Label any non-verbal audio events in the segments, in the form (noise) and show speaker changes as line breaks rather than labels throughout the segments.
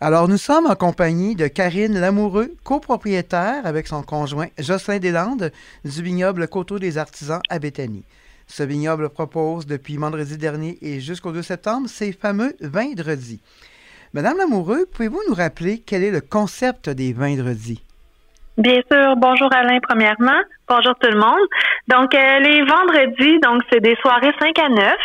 Alors, nous sommes en compagnie de Karine Lamoureux, copropriétaire avec son conjoint Jocelyn Deslandes du vignoble Coteau des Artisans à Béthanie. Ce vignoble propose depuis vendredi dernier et jusqu'au 2 septembre ses fameux vendredis. Madame Lamoureux, pouvez-vous nous rappeler quel est le concept des vendredis?
Bien sûr. Bonjour Alain, premièrement. Bonjour tout le monde. Donc, euh, les vendredis, donc c'est des soirées 5 à 9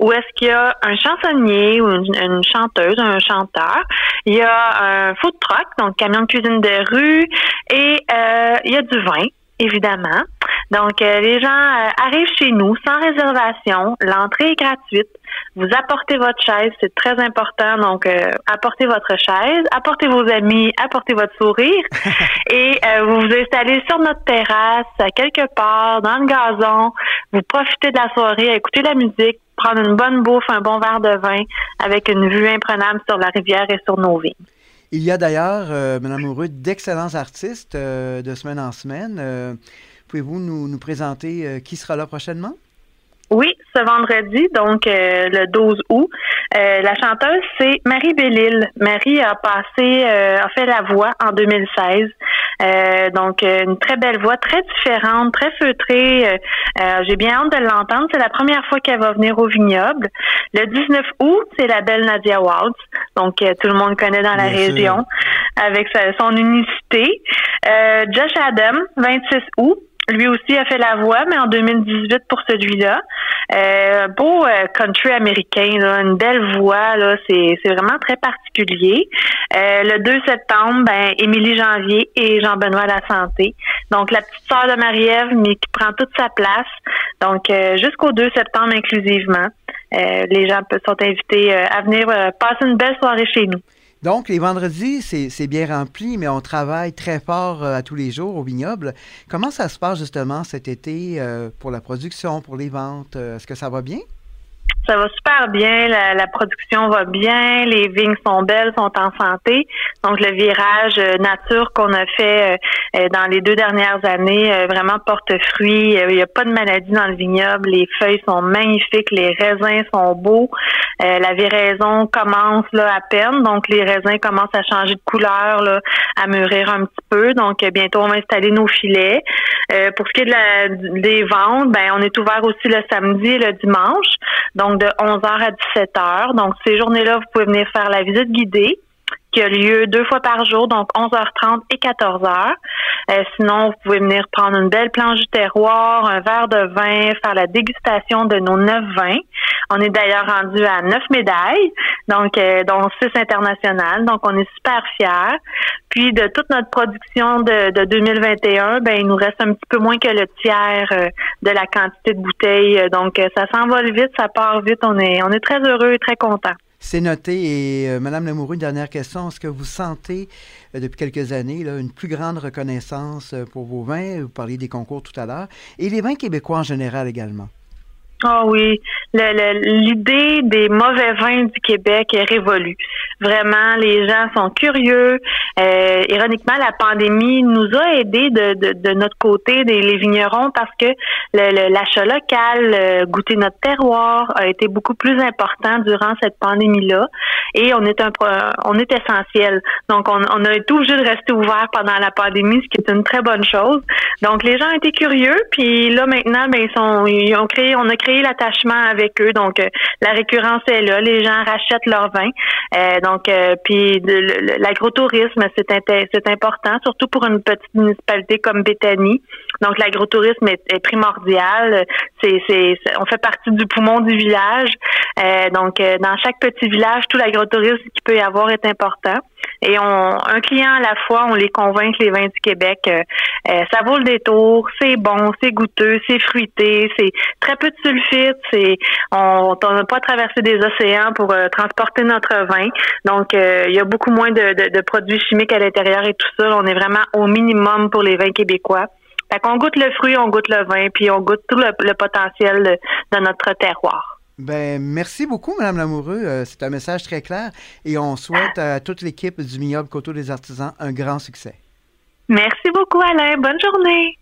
où est-ce qu'il y a un chansonnier ou une, chanteuse, un chanteur. Il y a un food truck, donc camion de cuisine de rue et euh, il y a du vin, évidemment. Donc, euh, les gens arrivent chez nous sans réservation. L'entrée est gratuite. Vous apportez votre chaise, c'est très important. Donc, euh, apportez votre chaise, apportez vos amis, apportez votre sourire (laughs) et euh, vous vous installez sur notre terrasse, quelque part, dans le gazon. Vous profitez de la soirée, écoutez la musique, prendre une bonne bouffe, un bon verre de vin avec une vue imprenable sur la rivière et sur nos vignes.
Il y a d'ailleurs, euh, Mme Moureux, d'excellents artistes de semaine en semaine. Pouvez-vous nous, nous présenter qui sera là prochainement?
Ce vendredi, donc euh, le 12 août. Euh, la chanteuse, c'est Marie Bellil. Marie a passé, euh, a fait la voix en 2016. donc une très belle voix, très différente, très feutrée. J'ai bien hâte de l'entendre. C'est la première fois qu'elle va venir au vignoble. Le 19 août, c'est la belle Nadia Waltz. Donc tout le monde connaît dans la région avec son unicité. Josh Adam, 26 août. Lui aussi a fait la voix, mais en 2018 pour celui-là. Euh, beau euh, country américain, une belle voix, là, c'est, c'est vraiment très particulier. Euh, le 2 septembre, ben, Émilie Janvier et Jean-Benoît La Santé. Donc, la petite sœur de Marie-Ève, mais qui prend toute sa place. Donc, euh, jusqu'au 2 septembre inclusivement. les gens sont invités à venir passer une belle soirée chez nous.
Donc, les vendredis, c'est bien rempli, mais on travaille très fort euh, à tous les jours au vignoble. Comment ça se passe justement cet été euh, pour la production, pour les ventes? Euh, est-ce que ça va bien?
Ça va super bien, la, production va bien, les vignes sont belles, sont en santé. Donc le virage nature qu'on a fait dans les deux dernières années vraiment porte fruit. Il n'y a pas de maladie dans le vignoble, les feuilles sont magnifiques, les raisins sont beaux. La viraison commence là à peine, donc les raisins commencent à changer de couleur, là, à mûrir un petit peu. Donc bientôt on va installer nos filets. pour ce qui est de des ventes, ben on est ouvert aussi le samedi et le dimanche. Donc de 11h à 17h. Donc, ces journées-là, vous pouvez venir faire la visite guidée qui a lieu deux fois par jour, donc 11h30 et 14h. Euh, sinon, vous pouvez venir prendre une belle planche du terroir, un verre de vin, faire la dégustation de nos neuf vins. On est d'ailleurs rendu à neuf médailles, donc euh, dont six internationales. Donc, on est super fiers. Puis, de toute notre production de, de 2021, ben il nous reste un petit peu moins que le tiers euh, de la quantité de bouteilles. Donc, ça s'envole vite, ça part vite. On est, on est très heureux et très contents.
C'est noté. Et euh, Madame Lamoureux, une dernière question. Est-ce que vous sentez euh, depuis quelques années là, une plus grande reconnaissance euh, pour vos vins? Vous parliez des concours tout à l'heure. Et les vins québécois en général également.
Ah oui, l'idée des mauvais vins du Québec est révolue. Vraiment, les gens sont curieux. Euh, ironiquement, la pandémie nous a aidés de, de, de notre côté, des les vignerons, parce que l'achat local, euh, goûter notre terroir, a été beaucoup plus important durant cette pandémie-là. Et on est un on est essentiel. Donc, on, on a été obligé de rester ouvert pendant la pandémie, ce qui est une très bonne chose. Donc, les gens étaient curieux. Puis là, maintenant, ben, ils sont, ils ont créé, on a créé l'attachement Donc, euh, la récurrence est là. Les gens rachètent leur vin. Euh, donc, euh, puis l'agrotourisme, c'est important, surtout pour une petite municipalité comme Béthanie. Donc, l'agrotourisme est, primordial. C'est, on fait partie du poumon du village. donc, dans chaque petit village, tout l'agrotourisme qui peut y avoir est important et on, un client à la fois, on les convainc les vins du Québec, euh, euh, ça vaut le détour, c'est bon, c'est goûteux, c'est fruité, c'est très peu de sulfite, c'est on n'a pas traversé des océans pour euh, transporter notre vin, donc il y a beaucoup moins de, de, produits chimiques à l'intérieur et tout ça. On est vraiment au minimum pour les vins québécois. Fait qu'on goûte le fruit, on goûte le vin, puis on goûte tout le potentiel de notre terroir.
Ben, merci beaucoup, Madame Lamoureux. Euh, c'est un message très clair et on souhaite à toute l'équipe du Vignoble Coteau des Artisans un grand succès.
Merci beaucoup, Alain. Bonne journée.